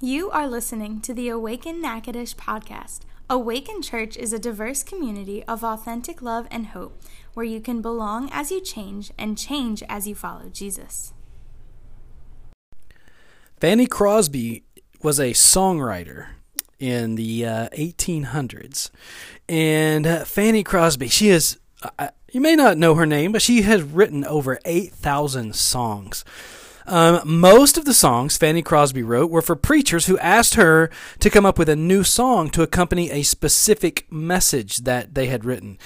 You are listening to the Awaken Natchitoches podcast. Awaken Church is a diverse community of authentic love and hope where you can belong as you change and change as you follow Jesus. Fanny Crosby was a songwriter in the uh, 1800s. And uh, Fanny Crosby, she is, uh, you may not know her name, but she has written over 8,000 songs. Um, most of the songs Fanny Crosby wrote were for preachers who asked her to come up with a new song to accompany a specific message that they had written.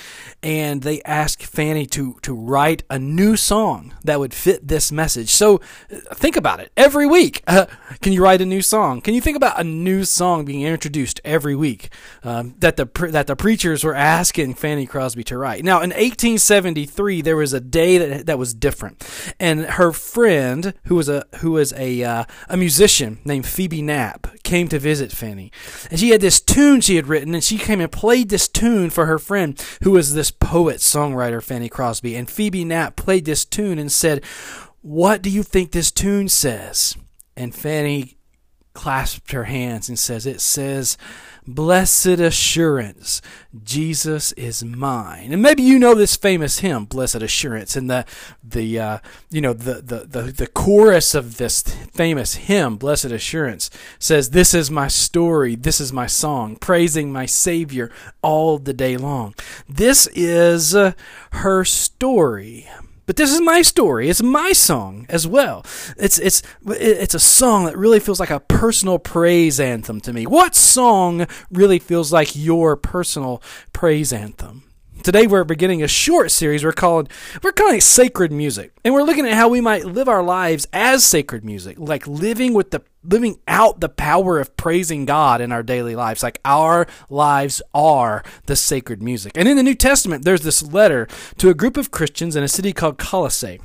And they asked Fanny to, to write a new song that would fit this message. So uh, think about it. Every week, uh, can you write a new song? Can you think about a new song being introduced every week um, that, the, that the preachers were asking Fanny Crosby to write? Now, in 1873, there was a day that, that was different. And her friend, who was a who was a uh, a musician named Phoebe Knapp came to visit Fanny, and she had this tune she had written, and she came and played this tune for her friend who was this poet songwriter Fanny Crosby, and Phoebe Knapp played this tune and said, "What do you think this tune says?" And Fanny clasped her hands and says, "It says." Blessed assurance, Jesus is mine. And maybe you know this famous hymn, Blessed Assurance, and the the uh, you know the, the the the chorus of this famous hymn, Blessed Assurance, says, "This is my story, this is my song, praising my Savior all the day long." This is uh, her story. But this is my story. It's my song as well. It's it's it's a song that really feels like a personal praise anthem to me. What song really feels like your personal praise anthem? Today we're beginning a short series we're calling we're calling sacred music. And we're looking at how we might live our lives as sacred music, like living with the living out the power of praising God in our daily lives. Like our lives are the sacred music. And in the New Testament there's this letter to a group of Christians in a city called Colossae.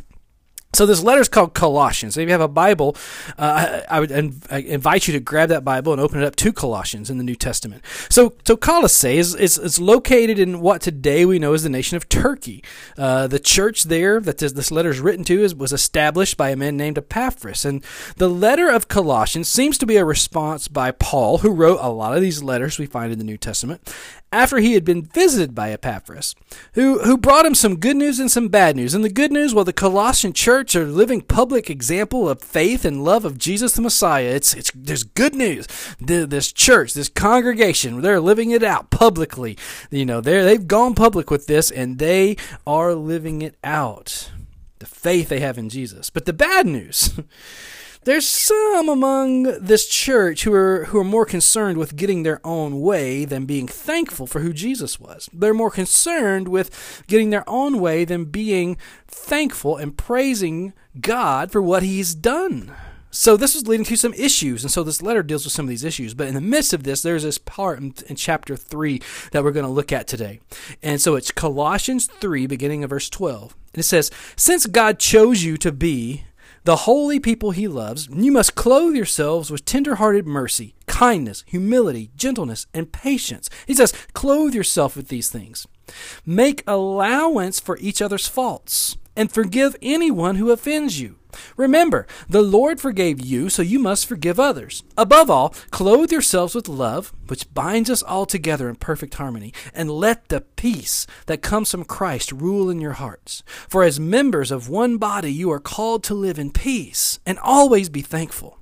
So this letter is called Colossians. If you have a Bible, uh, I, I would inv- I invite you to grab that Bible and open it up to Colossians in the New Testament. So, so Colossae is, is, is located in what today we know as the nation of Turkey. Uh, the church there that this, this letter is written to is, was established by a man named Epaphras. And the letter of Colossians seems to be a response by Paul, who wrote a lot of these letters we find in the New Testament, after he had been visited by Epaphras, who, who brought him some good news and some bad news. And the good news, well, the Colossian church are a living public example of faith and love of Jesus the Messiah. It's, it's, there's good news. The, this church, this congregation, they're living it out publicly. You know, they're, they've gone public with this and they are living it out. The faith they have in Jesus. But the bad news, there's some among this church who are who are more concerned with getting their own way than being thankful for who Jesus was. They're more concerned with getting their own way than being thankful and praising God for what he's done. So this is leading to some issues, and so this letter deals with some of these issues. But in the midst of this, there's this part in, in chapter three that we're going to look at today, and so it's Colossians three, beginning of verse twelve, and it says, "Since God chose you to be." The holy people he loves, you must clothe yourselves with tender-hearted mercy, kindness, humility, gentleness, and patience. He says, clothe yourself with these things. Make allowance for each other's faults, and forgive anyone who offends you. Remember, the Lord forgave you, so you must forgive others. Above all, clothe yourselves with love, which binds us all together in perfect harmony, and let the peace that comes from Christ rule in your hearts. For as members of one body, you are called to live in peace, and always be thankful.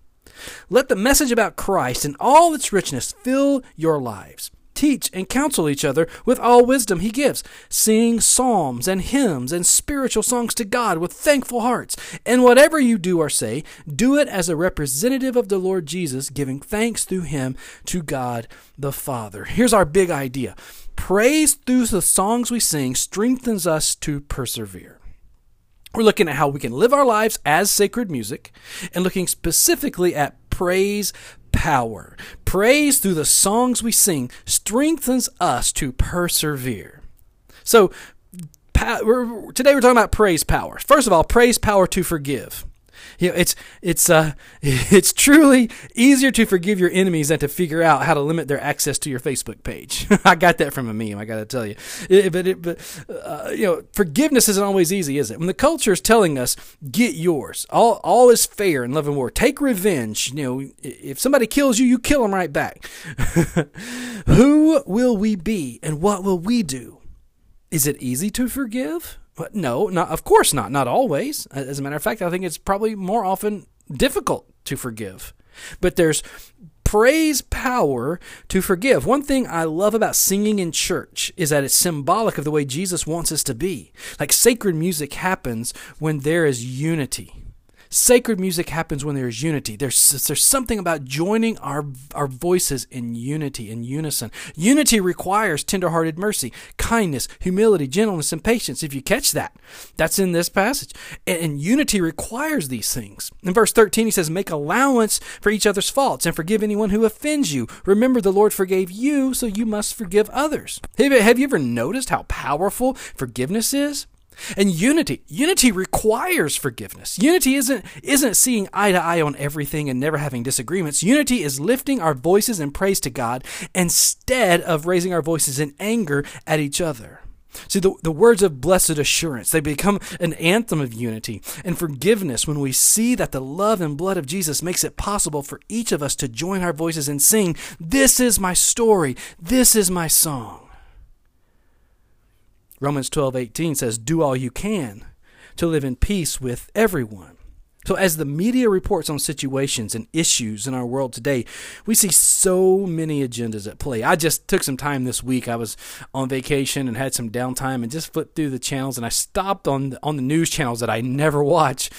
Let the message about Christ and all its richness fill your lives teach and counsel each other with all wisdom he gives. Sing psalms and hymns and spiritual songs to God with thankful hearts. And whatever you do or say, do it as a representative of the Lord Jesus, giving thanks through him to God the Father. Here's our big idea praise through the songs we sing strengthens us to persevere. We're looking at how we can live our lives as sacred music and looking specifically at praise power. Praise through the songs we sing strengthens us to persevere. So, today we're talking about praise power. First of all, praise power to forgive. You know, it's it's uh it's truly easier to forgive your enemies than to figure out how to limit their access to your Facebook page. I got that from a meme. I got to tell you, it, but it, but uh, you know, forgiveness isn't always easy, is it? When the culture is telling us, "Get yours," all all is fair in love and war. Take revenge. You know, if somebody kills you, you kill them right back. Who will we be, and what will we do? Is it easy to forgive? No, not of course not. Not always. As a matter of fact, I think it's probably more often difficult to forgive. But there's praise power to forgive. One thing I love about singing in church is that it's symbolic of the way Jesus wants us to be. Like sacred music happens when there is unity. Sacred music happens when there is unity. There's, there's something about joining our, our voices in unity, in unison. Unity requires tenderhearted mercy, kindness, humility, gentleness, and patience. If you catch that, that's in this passage. And, and unity requires these things. In verse 13, he says, Make allowance for each other's faults and forgive anyone who offends you. Remember, the Lord forgave you, so you must forgive others. Have, have you ever noticed how powerful forgiveness is? And unity, unity requires forgiveness. Unity isn't isn't seeing eye to eye on everything and never having disagreements. Unity is lifting our voices in praise to God instead of raising our voices in anger at each other. See, the, the words of blessed assurance, they become an anthem of unity and forgiveness when we see that the love and blood of Jesus makes it possible for each of us to join our voices and sing, This is my story, this is my song. Romans 12:18 says, "Do all you can to live in peace with everyone." So as the media reports on situations and issues in our world today, we see so many agendas at play. I just took some time this week. I was on vacation and had some downtime and just flipped through the channels and I stopped on the, on the news channels that I never watch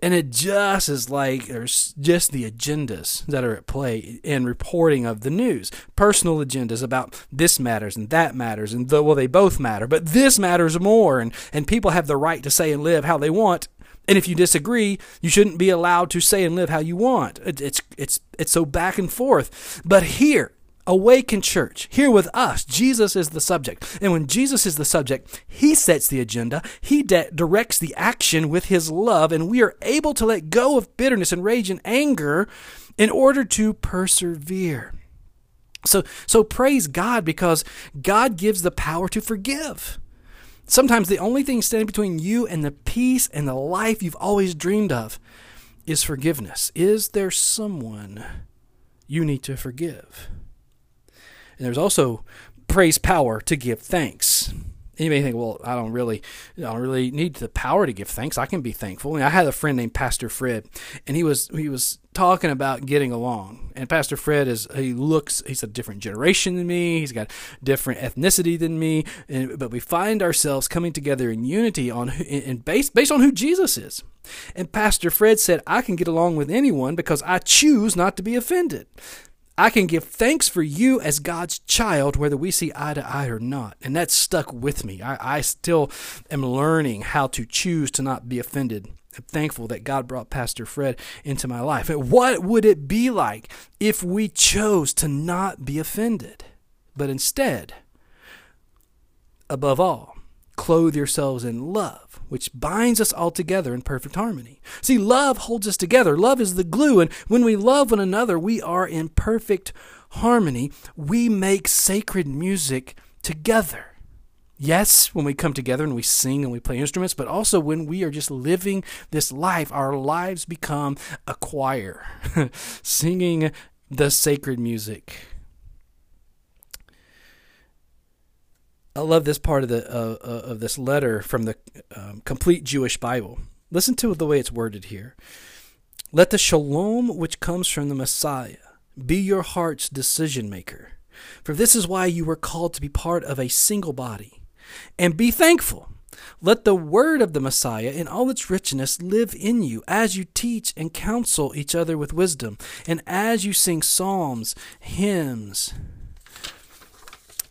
and it just is like there's just the agendas that are at play in reporting of the news. Personal agendas about this matters and that matters, and the, well, they both matter, but this matters more. And, and people have the right to say and live how they want. And if you disagree, you shouldn't be allowed to say and live how you want. It, it's, it's, it's so back and forth. But here, Awaken Church. Here with us, Jesus is the subject. And when Jesus is the subject, He sets the agenda, He de- directs the action with His love, and we are able to let go of bitterness and rage and anger in order to persevere. So, so praise God because God gives the power to forgive. Sometimes the only thing standing between you and the peace and the life you've always dreamed of is forgiveness. Is there someone you need to forgive? And there's also praise power to give thanks. You may think, well, I don't really, I don't really need the power to give thanks. I can be thankful. I, I had a friend named Pastor Fred, and he was he was talking about getting along. And Pastor Fred is he looks he's a different generation than me. He's got different ethnicity than me. And, but we find ourselves coming together in unity on and based based on who Jesus is. And Pastor Fred said, I can get along with anyone because I choose not to be offended. I can give thanks for you as God's child, whether we see eye to eye or not. And that's stuck with me. I, I still am learning how to choose to not be offended. I'm thankful that God brought Pastor Fred into my life. And what would it be like if we chose to not be offended, but instead, above all, clothe yourselves in love, which binds us all together in perfect harmony. See, love holds us together. Love is the glue, and when we love one another, we are in perfect harmony. We make sacred music together. Yes, when we come together and we sing and we play instruments, but also when we are just living this life, our lives become a choir, singing the sacred music. I love this part of the uh, uh, of this letter from the um, complete Jewish Bible. Listen to the way it's worded here. Let the shalom which comes from the Messiah be your heart's decision maker, for this is why you were called to be part of a single body. And be thankful. Let the word of the Messiah in all its richness live in you as you teach and counsel each other with wisdom, and as you sing psalms, hymns,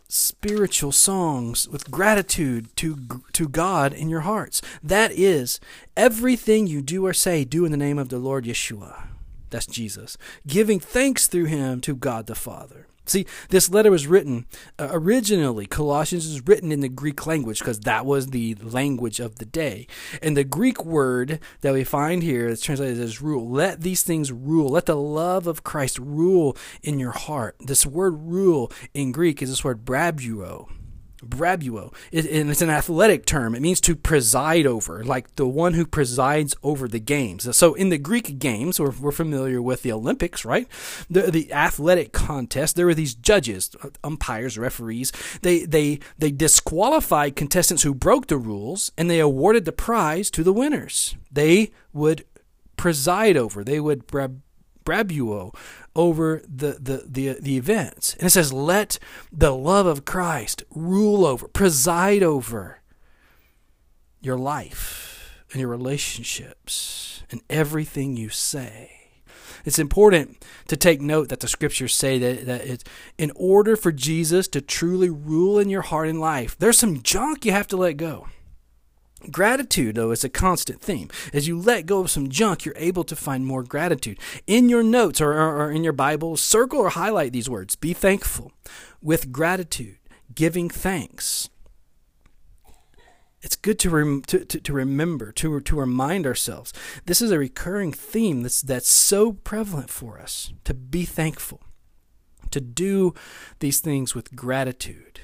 spiritual songs with gratitude to to God in your hearts. That is everything you do or say do in the name of the Lord Yeshua. That's Jesus. Giving thanks through him to God the Father. See, this letter was written uh, originally, Colossians was written in the Greek language because that was the language of the day. And the Greek word that we find here is translated as rule. Let these things rule. Let the love of Christ rule in your heart. This word rule in Greek is this word brabuo brabuo. It, and it's an athletic term. It means to preside over like the one who presides over the games. So in the greek games we're, we're familiar with the olympics right? The, the athletic contest there were these judges umpires referees. They they they disqualified contestants who broke the rules and they awarded the prize to the winners. They would preside over. They would brab, brabuo over the, the, the, the events. And it says, let the love of Christ rule over, preside over your life and your relationships and everything you say. It's important to take note that the scriptures say that, that it's in order for Jesus to truly rule in your heart and life, there's some junk you have to let go. Gratitude, though, is a constant theme. As you let go of some junk, you're able to find more gratitude. In your notes or, or, or in your Bible, circle or highlight these words Be thankful, with gratitude, giving thanks. It's good to, rem- to, to, to, remember, to, to remind ourselves. This is a recurring theme that's, that's so prevalent for us to be thankful, to do these things with gratitude,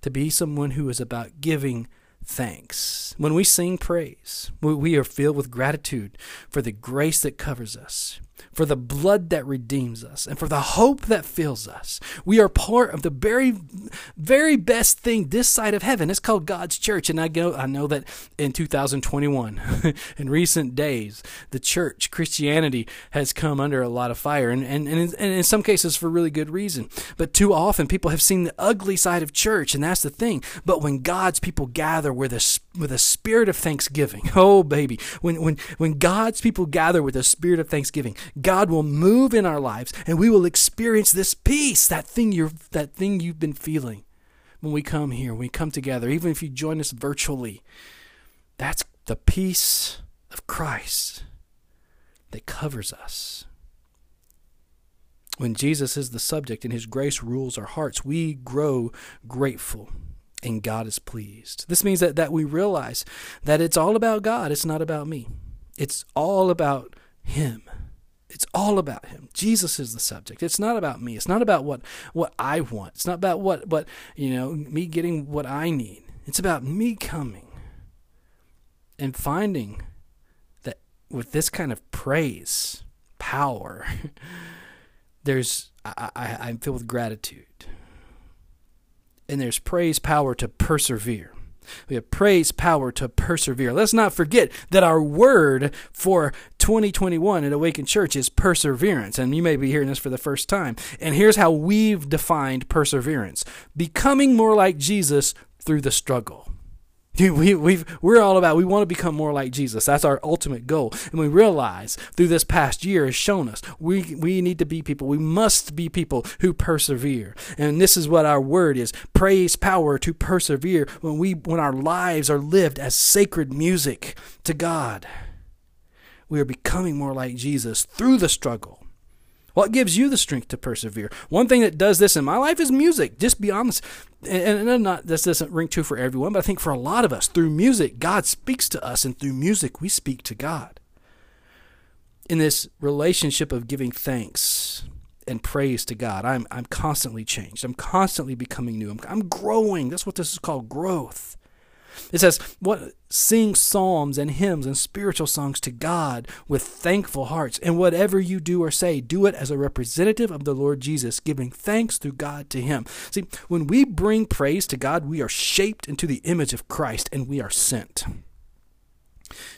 to be someone who is about giving thanks. When we sing praise, we are filled with gratitude for the grace that covers us, for the blood that redeems us, and for the hope that fills us. We are part of the very, very best thing this side of heaven. It's called God's church. And I go, I know that in 2021, in recent days, the church, Christianity, has come under a lot of fire, and, and, and, in, and in some cases for really good reason. But too often, people have seen the ugly side of church, and that's the thing. But when God's people gather with a, with a spirit of thanksgiving, oh, baby, when, when, when God's people gather with a spirit of thanksgiving, God will move in our lives and we will experience this peace, that thing you're that thing you've been feeling when we come here, when we come together, even if you join us virtually. That's the peace of Christ that covers us. When Jesus is the subject and his grace rules our hearts, we grow grateful and God is pleased. This means that, that we realize that it's all about God, it's not about me. It's all about Him. It's all about him. Jesus is the subject. It's not about me. It's not about what what I want. It's not about what what you know me getting what I need. It's about me coming and finding that with this kind of praise, power, there's I, I, I'm filled with gratitude. And there's praise power to persevere. We have praise power to persevere. Let's not forget that our word for 2021 at Awaken Church is perseverance. And you may be hearing this for the first time. And here's how we've defined perseverance becoming more like Jesus through the struggle. We, we we're all about, we want to become more like Jesus. That's our ultimate goal. And we realize through this past year has shown us we, we need to be people. We must be people who persevere. And this is what our word is praise power to persevere when, we, when our lives are lived as sacred music to God. We are becoming more like Jesus through the struggle. What gives you the strength to persevere? One thing that does this in my life is music. Just be honest. And, and not this doesn't ring true for everyone, but I think for a lot of us, through music, God speaks to us, and through music, we speak to God. In this relationship of giving thanks and praise to God, I'm I'm constantly changed. I'm constantly becoming new. I'm, I'm growing. That's what this is called, growth. It says, "What sing psalms and hymns and spiritual songs to God with thankful hearts, and whatever you do or say, do it as a representative of the Lord Jesus, giving thanks through God to him." See, when we bring praise to God, we are shaped into the image of Christ and we are sent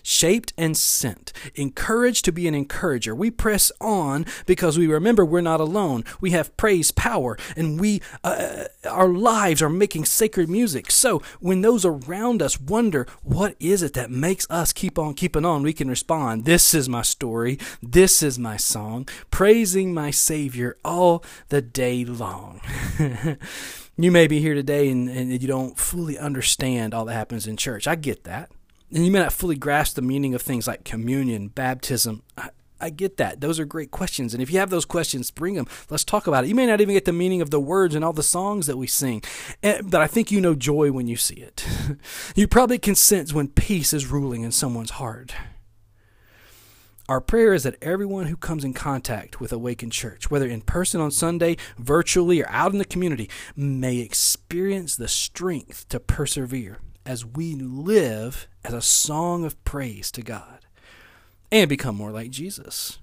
shaped and sent, encouraged to be an encourager. We press on because we remember we're not alone. We have praise power, and we uh, our lives are making sacred music. So when those around us wonder what is it that makes us keep on keeping on, we can respond, "This is my story. This is my song, praising my Savior all the day long." you may be here today and, and you don't fully understand all that happens in church. I get that and you may not fully grasp the meaning of things like communion, baptism. I, I get that. Those are great questions. And if you have those questions, bring them. Let's talk about it. You may not even get the meaning of the words and all the songs that we sing, eh, but I think you know joy when you see it. you probably can sense when peace is ruling in someone's heart. Our prayer is that everyone who comes in contact with Awakened Church, whether in person on Sunday, virtually, or out in the community, may experience the strength to persevere as we live as a song of praise to God and become more like Jesus.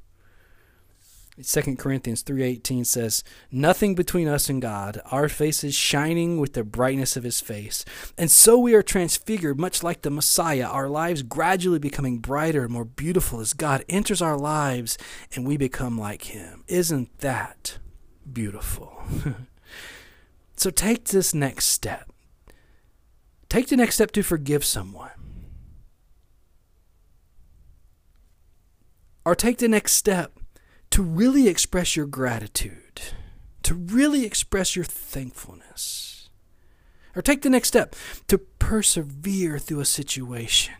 2 Corinthians 3:18 says, "Nothing between us and God, our faces shining with the brightness of his face. And so we are transfigured much like the Messiah, our lives gradually becoming brighter and more beautiful as God enters our lives and we become like him." Isn't that beautiful? so take this next step. Take the next step to forgive someone. Or take the next step to really express your gratitude, to really express your thankfulness. Or take the next step to persevere through a situation.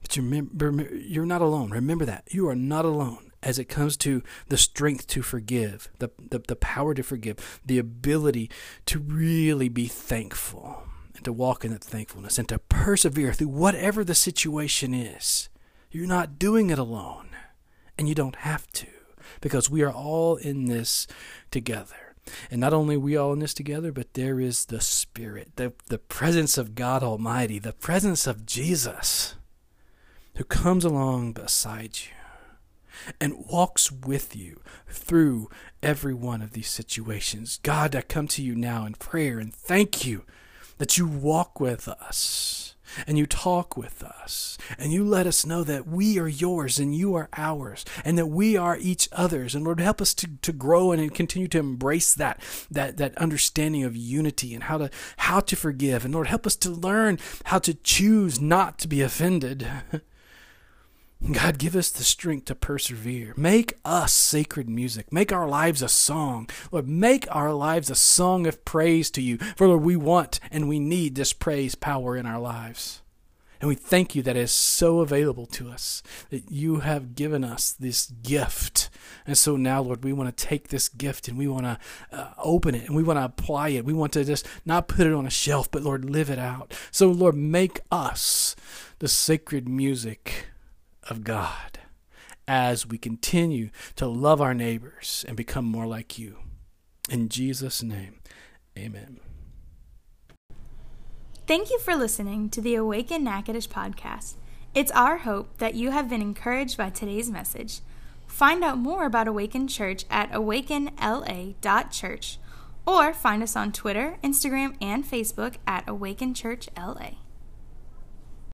But remember, you're not alone. Remember that. You are not alone as it comes to the strength to forgive, the, the, the power to forgive, the ability to really be thankful and to walk in that thankfulness and to persevere through whatever the situation is. You're not doing it alone. And you don't have to, because we are all in this together. And not only we all in this together, but there is the Spirit, the, the presence of God Almighty, the presence of Jesus, who comes along beside you and walks with you through every one of these situations. God, I come to you now in prayer and thank you that you walk with us and you talk with us and you let us know that we are yours and you are ours and that we are each other's. And lord help us to, to grow and continue to embrace that that that understanding of unity and how to how to forgive. And lord help us to learn how to choose not to be offended God, give us the strength to persevere. Make us sacred music. Make our lives a song. Lord, make our lives a song of praise to you. For Lord, we want and we need this praise power in our lives. And we thank you that it is so available to us, that you have given us this gift. And so now, Lord, we want to take this gift and we want to uh, open it and we want to apply it. We want to just not put it on a shelf, but Lord, live it out. So, Lord, make us the sacred music of God as we continue to love our neighbors and become more like you. In Jesus' name, amen. Thank you for listening to the Awaken Natchitoches podcast. It's our hope that you have been encouraged by today's message. Find out more about Awaken Church at awakenla.church or find us on Twitter, Instagram, and Facebook at Awaken Church LA.